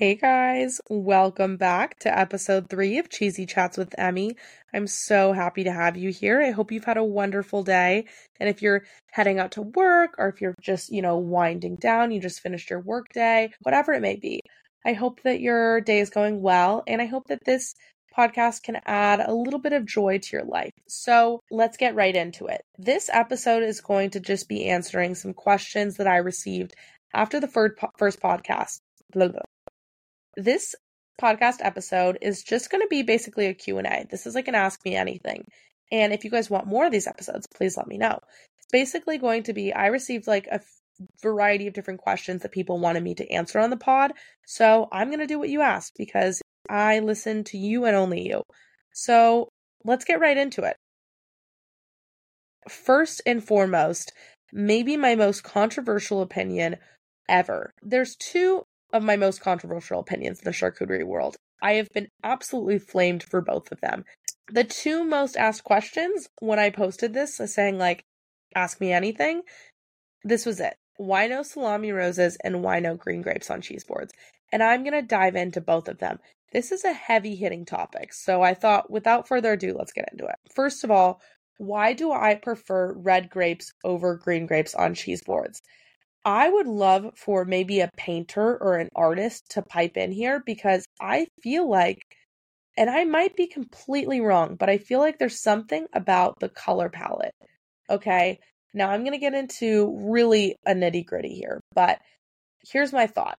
Hey guys, welcome back to episode three of Cheesy Chats with Emmy. I'm so happy to have you here. I hope you've had a wonderful day. And if you're heading out to work or if you're just, you know, winding down, you just finished your work day, whatever it may be, I hope that your day is going well. And I hope that this podcast can add a little bit of joy to your life. So let's get right into it. This episode is going to just be answering some questions that I received after the first podcast. This podcast episode is just going to be basically a Q&A. This is like an ask me anything. And if you guys want more of these episodes, please let me know. It's basically going to be I received like a variety of different questions that people wanted me to answer on the pod. So I'm going to do what you asked because I listen to you and only you. So let's get right into it. First and foremost, maybe my most controversial opinion ever. There's two of my most controversial opinions in the charcuterie world. I have been absolutely flamed for both of them. The two most asked questions when I posted this, uh, saying, like, ask me anything, this was it. Why no salami roses and why no green grapes on cheese boards? And I'm going to dive into both of them. This is a heavy hitting topic, so I thought without further ado, let's get into it. First of all, why do I prefer red grapes over green grapes on cheese boards? I would love for maybe a painter or an artist to pipe in here because I feel like, and I might be completely wrong, but I feel like there's something about the color palette. Okay. Now I'm going to get into really a nitty gritty here, but here's my thought.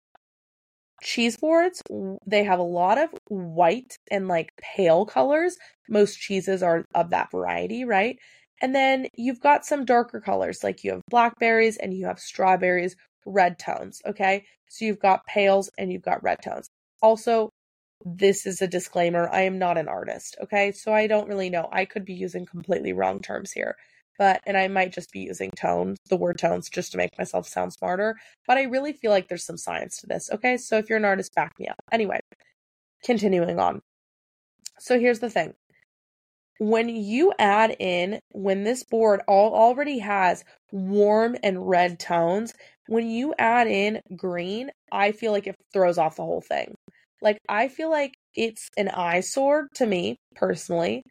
Cheese boards, they have a lot of white and like pale colors. Most cheeses are of that variety, right? And then you've got some darker colors, like you have blackberries and you have strawberries, red tones. Okay. So you've got pales and you've got red tones. Also, this is a disclaimer. I am not an artist. Okay. So I don't really know. I could be using completely wrong terms here, but, and I might just be using tones, the word tones, just to make myself sound smarter. But I really feel like there's some science to this. Okay. So if you're an artist, back me up. Anyway, continuing on. So here's the thing when you add in when this board all already has warm and red tones when you add in green i feel like it throws off the whole thing. Like i feel like it's an eyesore to me personally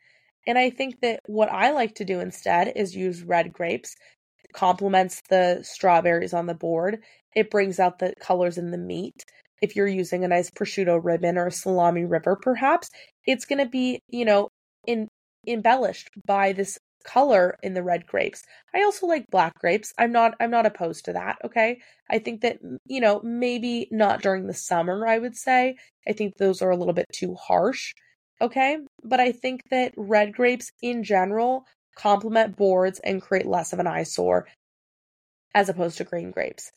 and i think that what i like to do instead is use red grapes. It complements the strawberries on the board. It brings out the colors in the meat. If you're using a nice prosciutto ribbon or salami river perhaps it's going to be you know in embellished by this color in the red grapes. I also like black grapes. I'm not I'm not opposed to that, okay? I think that you know, maybe not during the summer, I would say. I think those are a little bit too harsh, okay? But I think that red grapes in general complement boards and create less of an eyesore as opposed to green grapes.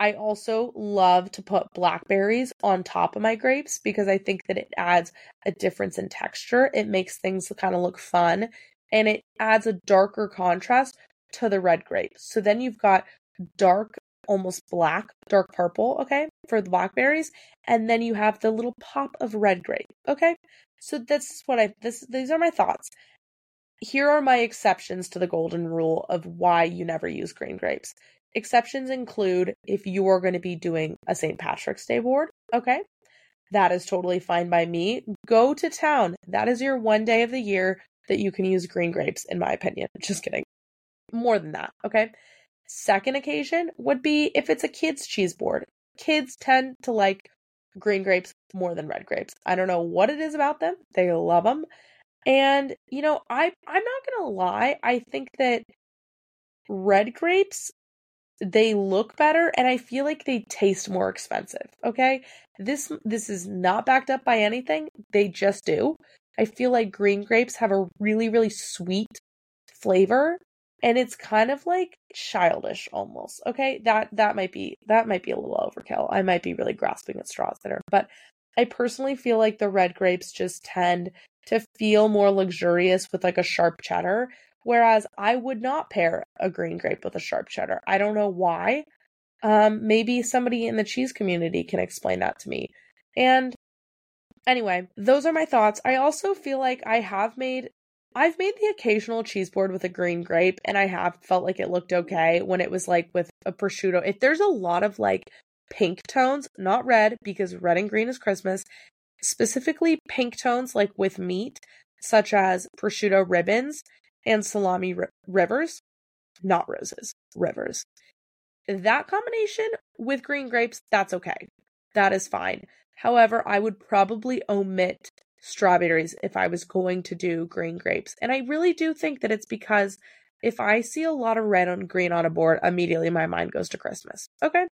I also love to put blackberries on top of my grapes because I think that it adds a difference in texture. It makes things kind of look fun and it adds a darker contrast to the red grapes. So then you've got dark, almost black, dark purple, okay, for the blackberries, and then you have the little pop of red grape, okay? So that's what I this these are my thoughts. Here are my exceptions to the golden rule of why you never use green grapes. Exceptions include if you are going to be doing a St. Patrick's Day board, okay? That is totally fine by me. Go to town. That is your one day of the year that you can use green grapes, in my opinion. Just kidding. More than that, okay? Second occasion would be if it's a kid's cheese board. Kids tend to like green grapes more than red grapes. I don't know what it is about them. They love them. And you know, I I'm not going to lie. I think that red grapes they look better and I feel like they taste more expensive. Okay? This this is not backed up by anything. They just do. I feel like green grapes have a really really sweet flavor and it's kind of like childish almost. Okay? That that might be that might be a little overkill. I might be really grasping at straws there. But I personally feel like the red grapes just tend to feel more luxurious with like a sharp cheddar Whereas I would not pair a green grape with a sharp cheddar. I don't know why. Um, maybe somebody in the cheese community can explain that to me. And anyway, those are my thoughts. I also feel like I have made I've made the occasional cheese board with a green grape and I have felt like it looked okay when it was like with a prosciutto. If there's a lot of like pink tones, not red, because red and green is Christmas. Specifically, pink tones like with meat, such as prosciutto ribbons and salami ri- rivers, not roses, rivers. That combination with green grapes, that's okay. That is fine. However, I would probably omit strawberries if I was going to do green grapes. And I really do think that it's because if I see a lot of red and green on a board, immediately my mind goes to Christmas. Okay.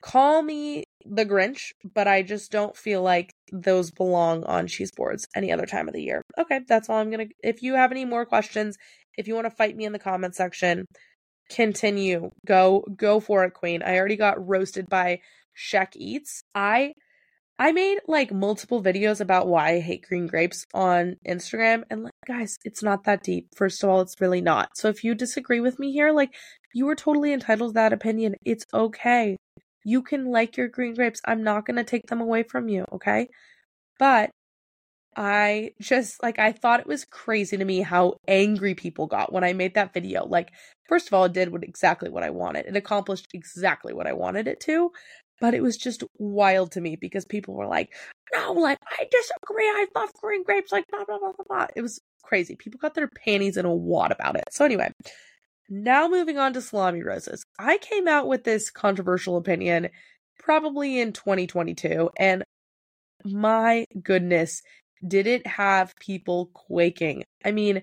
Call me the Grinch, but I just don't feel like those belong on cheese boards any other time of the year. Okay, that's all I'm gonna. If you have any more questions, if you want to fight me in the comment section, continue. Go, go for it, Queen. I already got roasted by Sheck Eats. I I made like multiple videos about why I hate green grapes on Instagram. And like, guys, it's not that deep. First of all, it's really not. So if you disagree with me here, like, you are totally entitled to that opinion. It's okay. You can like your green grapes. I'm not going to take them away from you. Okay. But I just like I thought it was crazy to me how angry people got when I made that video. Like, first of all, it did what exactly what I wanted. It accomplished exactly what I wanted it to. But it was just wild to me because people were like, no, like, I disagree. I love green grapes. Like, blah, blah, blah, blah, blah. It was crazy. People got their panties in a wad about it. So, anyway, now moving on to salami roses. I came out with this controversial opinion probably in 2022. And my goodness, did it have people quaking? I mean,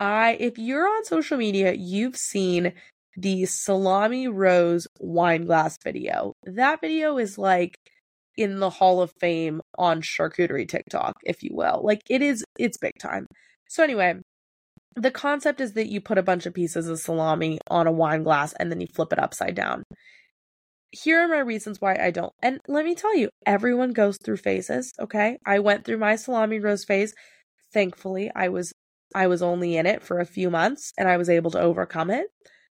I if you're on social media, you've seen the salami rose wine glass video. That video is like in the Hall of Fame on charcuterie TikTok, if you will. Like it is, it's big time. So, anyway, the concept is that you put a bunch of pieces of salami on a wine glass and then you flip it upside down. Here are my reasons why I don't. And let me tell you, everyone goes through phases, okay? I went through my salami rose phase. Thankfully, I was I was only in it for a few months and I was able to overcome it.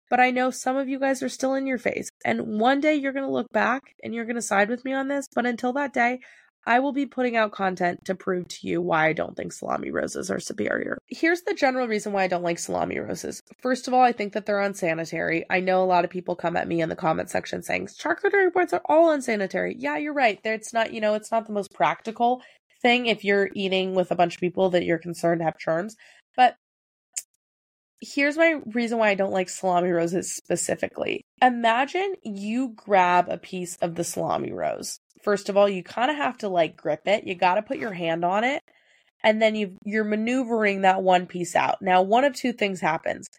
But I know some of you guys are still in your phase. And one day you're going to look back and you're going to side with me on this. But until that day, I will be putting out content to prove to you why I don't think salami roses are superior. Here's the general reason why I don't like salami roses. First of all, I think that they're unsanitary. I know a lot of people come at me in the comment section saying charcuterie boards are all unsanitary. Yeah, you're right. It's not, you know, it's not the most practical thing if you're eating with a bunch of people that you're concerned have germs. Here's my reason why I don't like salami roses specifically. Imagine you grab a piece of the salami rose. First of all, you kind of have to like grip it. You got to put your hand on it. And then you you're maneuvering that one piece out. Now, one of two things happens.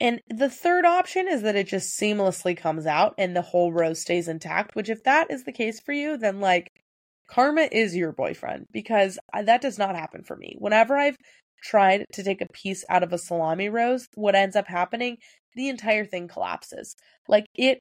And the third option is that it just seamlessly comes out and the whole rose stays intact, which if that is the case for you, then like karma is your boyfriend because uh, that does not happen for me. Whenever I've tried to take a piece out of a salami rose, what ends up happening, the entire thing collapses. Like it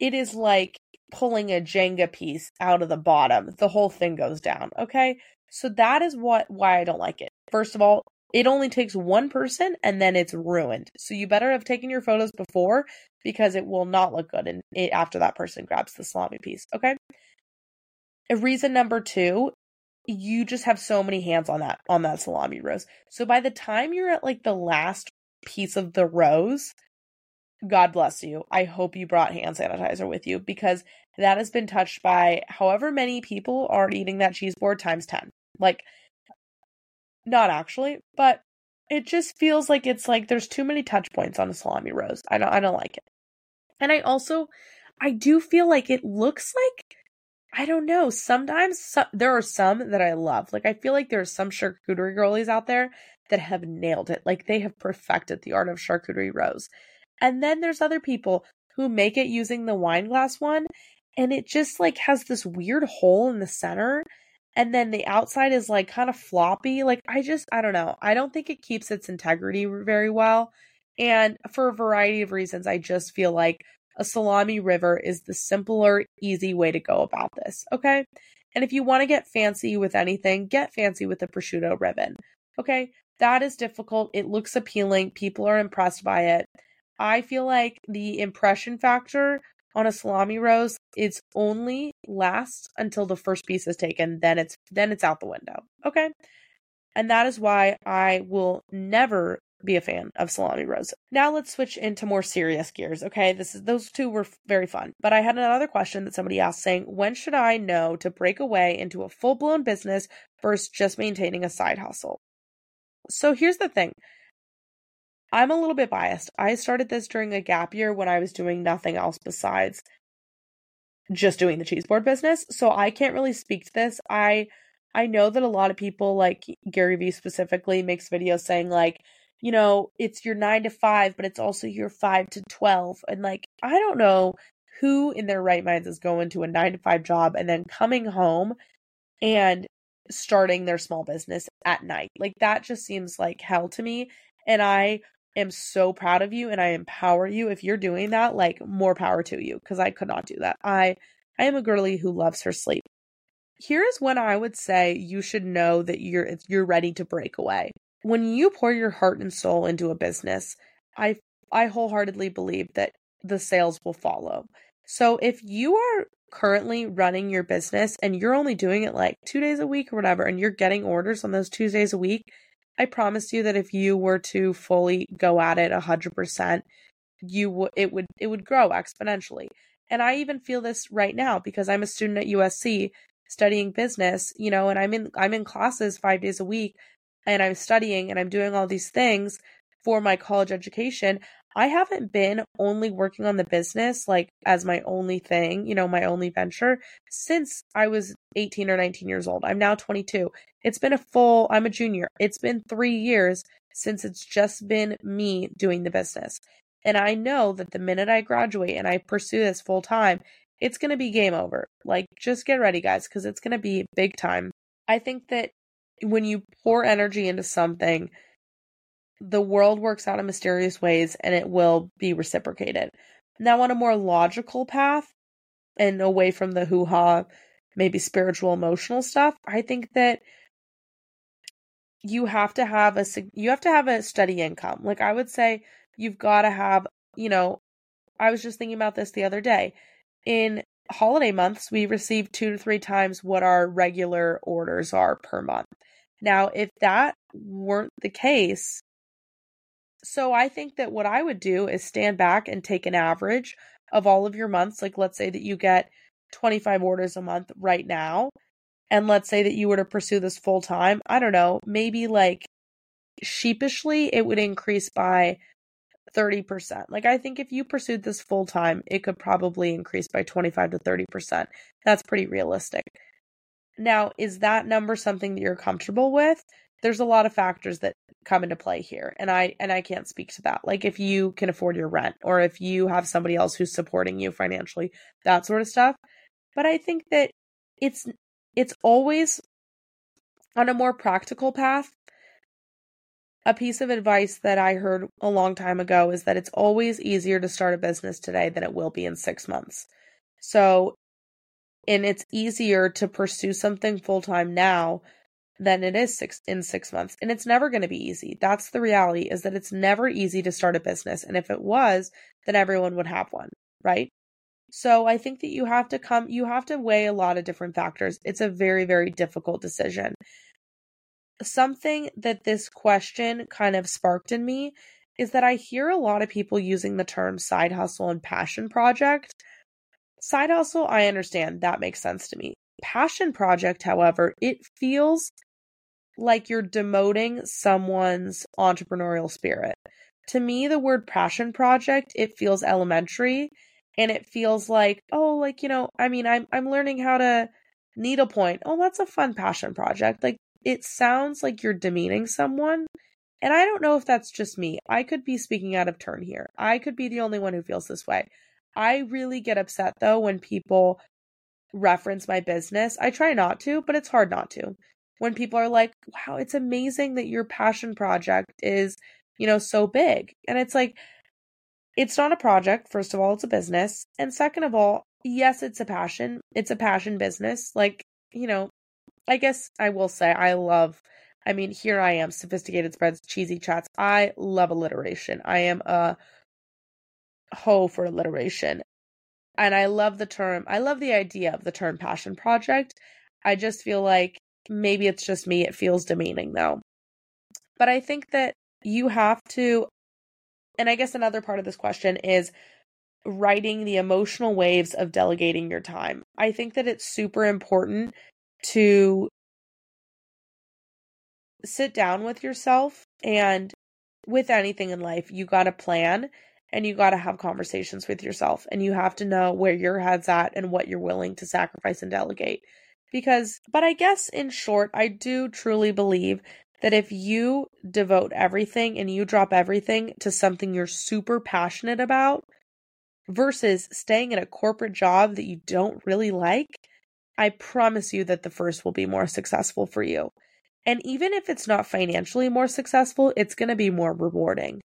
it is like pulling a Jenga piece out of the bottom. The whole thing goes down, okay? So that is what why I don't like it. First of all, it only takes one person and then it's ruined. So you better have taken your photos before because it will not look good in, it, after that person grabs the salami piece, okay? reason number 2 you just have so many hands on that on that salami rose. So by the time you're at like the last piece of the rose, God bless you. I hope you brought hand sanitizer with you because that has been touched by however many people are eating that cheese board times 10. Like not actually, but it just feels like it's like there's too many touch points on a salami rose. I don't I don't like it. And I also I do feel like it looks like I don't know. Sometimes so, there are some that I love. Like I feel like there are some charcuterie girlies out there that have nailed it. Like they have perfected the art of charcuterie rose. And then there's other people who make it using the wine glass one and it just like has this weird hole in the center and then the outside is like kind of floppy. Like I just I don't know. I don't think it keeps its integrity very well. And for a variety of reasons, I just feel like a salami river is the simpler, easy way to go about this, okay? And if you want to get fancy with anything, get fancy with a prosciutto ribbon, okay? That is difficult. It looks appealing. People are impressed by it. I feel like the impression factor on a salami rose it's only lasts until the first piece is taken then it's then it's out the window okay and that is why i will never be a fan of Salami Rose. Now let's switch into more serious gears. Okay, this is those two were very fun, but I had another question that somebody asked saying, "When should I know to break away into a full blown business versus just maintaining a side hustle?" So here's the thing. I'm a little bit biased. I started this during a gap year when I was doing nothing else besides just doing the cheese board business. So I can't really speak to this. I I know that a lot of people like Gary Vee specifically makes videos saying like, you know, it's your 9 to 5, but it's also your 5 to 12 and like I don't know who in their right minds is going to a 9 to 5 job and then coming home and starting their small business at night. Like that just seems like hell to me and I am so proud of you and I empower you if you're doing that like more power to you because I could not do that. I I am a girly who loves her sleep. Here is when I would say you should know that you're you're ready to break away. When you pour your heart and soul into a business, I I wholeheartedly believe that the sales will follow. So if you are currently running your business and you're only doing it like 2 days a week or whatever and you're getting orders on those Tuesdays a week, I promise you that if you were to fully go at it 100%, you would it would it would grow exponentially. And I even feel this right now because I'm a student at USC studying business, you know, and I'm in I'm in classes 5 days a week and I'm studying and I'm doing all these things for my college education. I haven't been only working on the business like as my only thing, you know, my only venture since I was 18 or 19 years old. I'm now 22. It's been a full, I'm a junior. It's been three years since it's just been me doing the business. And I know that the minute I graduate and I pursue this full time, it's going to be game over. Like, just get ready, guys, because it's going to be big time. I think that when you pour energy into something, the world works out in mysterious ways and it will be reciprocated. Now, on a more logical path and away from the hoo ha, maybe spiritual, emotional stuff, I think that you have to have a you have to have a steady income. Like I would say, you've got to have. You know, I was just thinking about this the other day. In holiday months, we receive two to three times what our regular orders are per month. Now, if that weren't the case, so I think that what I would do is stand back and take an average of all of your months. Like, let's say that you get 25 orders a month right now. And let's say that you were to pursue this full time. I don't know, maybe like sheepishly, it would increase by 30%. Like, I think if you pursued this full time, it could probably increase by 25 to 30%. That's pretty realistic. Now, is that number something that you're comfortable with? There's a lot of factors that come into play here and i and i can't speak to that. Like if you can afford your rent or if you have somebody else who's supporting you financially that sort of stuff. But i think that it's it's always on a more practical path a piece of advice that i heard a long time ago is that it's always easier to start a business today than it will be in 6 months. So and it's easier to pursue something full time now than it is six in six months. And it's never going to be easy. That's the reality is that it's never easy to start a business. And if it was, then everyone would have one, right? So I think that you have to come, you have to weigh a lot of different factors. It's a very, very difficult decision. Something that this question kind of sparked in me is that I hear a lot of people using the term side hustle and passion project. Side hustle, I understand that makes sense to me. Passion project, however, it feels like you're demoting someone's entrepreneurial spirit. To me, the word passion project, it feels elementary and it feels like, oh, like, you know, I mean, I'm I'm learning how to needlepoint. Oh, that's a fun passion project. Like it sounds like you're demeaning someone. And I don't know if that's just me. I could be speaking out of turn here. I could be the only one who feels this way. I really get upset though when people reference my business. I try not to, but it's hard not to when people are like, wow, it's amazing that your passion project is, you know, so big. And it's like, it's not a project. First of all, it's a business. And second of all, yes, it's a passion. It's a passion business. Like, you know, I guess I will say I love, I mean, here I am, sophisticated spreads, cheesy chats. I love alliteration. I am a hoe for alliteration. And I love the term, I love the idea of the term passion project. I just feel like Maybe it's just me. It feels demeaning though. But I think that you have to, and I guess another part of this question is writing the emotional waves of delegating your time. I think that it's super important to sit down with yourself and with anything in life, you got to plan and you got to have conversations with yourself and you have to know where your head's at and what you're willing to sacrifice and delegate. Because, but I guess in short, I do truly believe that if you devote everything and you drop everything to something you're super passionate about versus staying in a corporate job that you don't really like, I promise you that the first will be more successful for you. And even if it's not financially more successful, it's going to be more rewarding.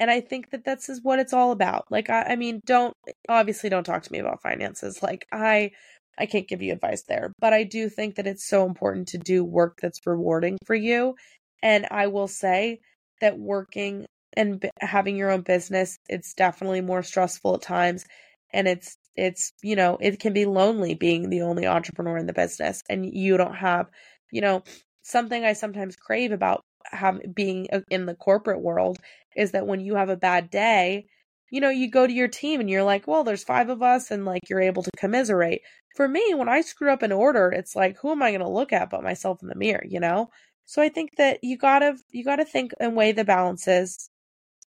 And I think that this is what it's all about. Like, I, I mean, don't, obviously, don't talk to me about finances. Like, I, I can't give you advice there, but I do think that it's so important to do work that's rewarding for you. And I will say that working and b- having your own business, it's definitely more stressful at times. And it's, it's, you know, it can be lonely being the only entrepreneur in the business and you don't have, you know, something I sometimes crave about have, being in the corporate world is that when you have a bad day, you know, you go to your team and you're like, well, there's five of us, and like you're able to commiserate. For me, when I screw up an order, it's like, who am I going to look at but myself in the mirror, you know? So I think that you gotta you gotta think and weigh the balances.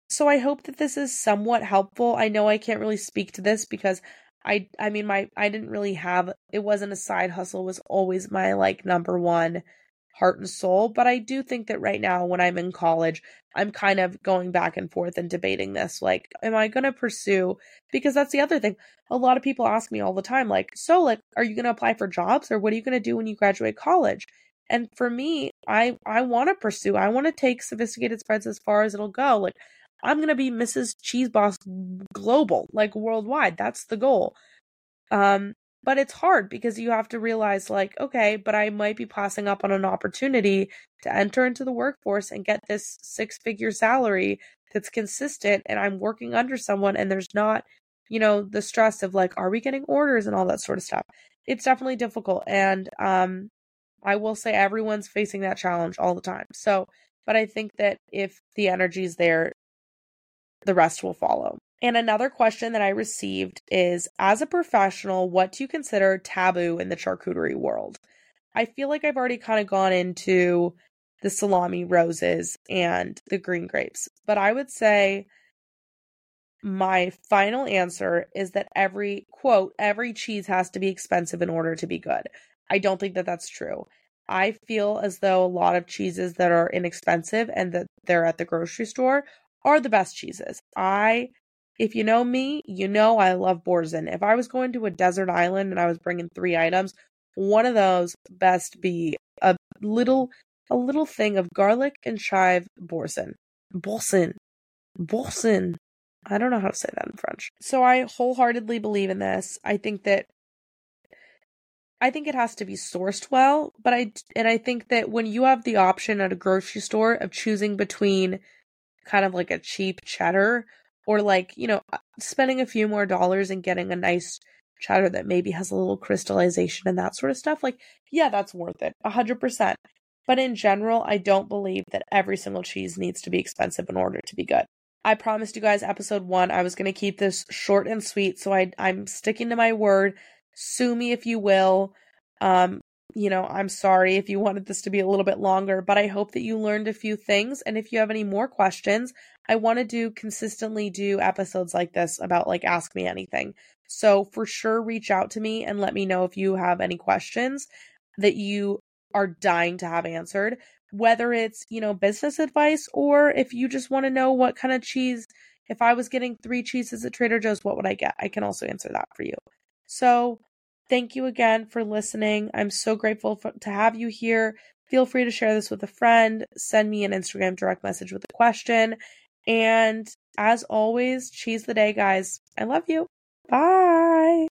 So I hope that this is somewhat helpful. I know I can't really speak to this because I I mean my I didn't really have it wasn't a side hustle was always my like number one heart and soul. But I do think that right now, when I'm in college, I'm kind of going back and forth and debating this. Like, am I going to pursue? Because that's the other thing. A lot of people ask me all the time, like, so, like, are you going to apply for jobs or what are you going to do when you graduate college? And for me, I I want to pursue. I want to take sophisticated spreads as far as it'll go. Like, I'm going to be Mrs. Cheese Boss global, like worldwide. That's the goal. Um, but it's hard because you have to realize, like, okay, but I might be passing up on an opportunity to enter into the workforce and get this six figure salary that's consistent. And I'm working under someone, and there's not, you know, the stress of like, are we getting orders and all that sort of stuff. It's definitely difficult. And um, I will say everyone's facing that challenge all the time. So, but I think that if the energy is there, the rest will follow. And another question that I received is As a professional, what do you consider taboo in the charcuterie world? I feel like I've already kind of gone into the salami roses and the green grapes, but I would say my final answer is that every quote, every cheese has to be expensive in order to be good. I don't think that that's true. I feel as though a lot of cheeses that are inexpensive and that they're at the grocery store are the best cheeses. I if you know me, you know I love Boursin. If I was going to a desert island and I was bringing three items, one of those best be a little a little thing of garlic and chive Boursin. Boursin. Boursin. I don't know how to say that in French. So I wholeheartedly believe in this. I think that I think it has to be sourced well, but I and I think that when you have the option at a grocery store of choosing between kind of like a cheap cheddar or like you know uh, spending a few more dollars and getting a nice cheddar that maybe has a little crystallization and that sort of stuff like yeah that's worth it 100% but in general i don't believe that every single cheese needs to be expensive in order to be good. I promised you guys episode one i was going to keep this short and sweet so I, i'm sticking to my word. Sue me if you will. Um you know, I'm sorry if you wanted this to be a little bit longer, but I hope that you learned a few things. And if you have any more questions, I want to do consistently do episodes like this about like ask me anything. So for sure, reach out to me and let me know if you have any questions that you are dying to have answered, whether it's, you know, business advice or if you just want to know what kind of cheese, if I was getting three cheeses at Trader Joe's, what would I get? I can also answer that for you. So Thank you again for listening. I'm so grateful for, to have you here. Feel free to share this with a friend, send me an Instagram direct message with a question. And as always, cheese the day, guys. I love you. Bye.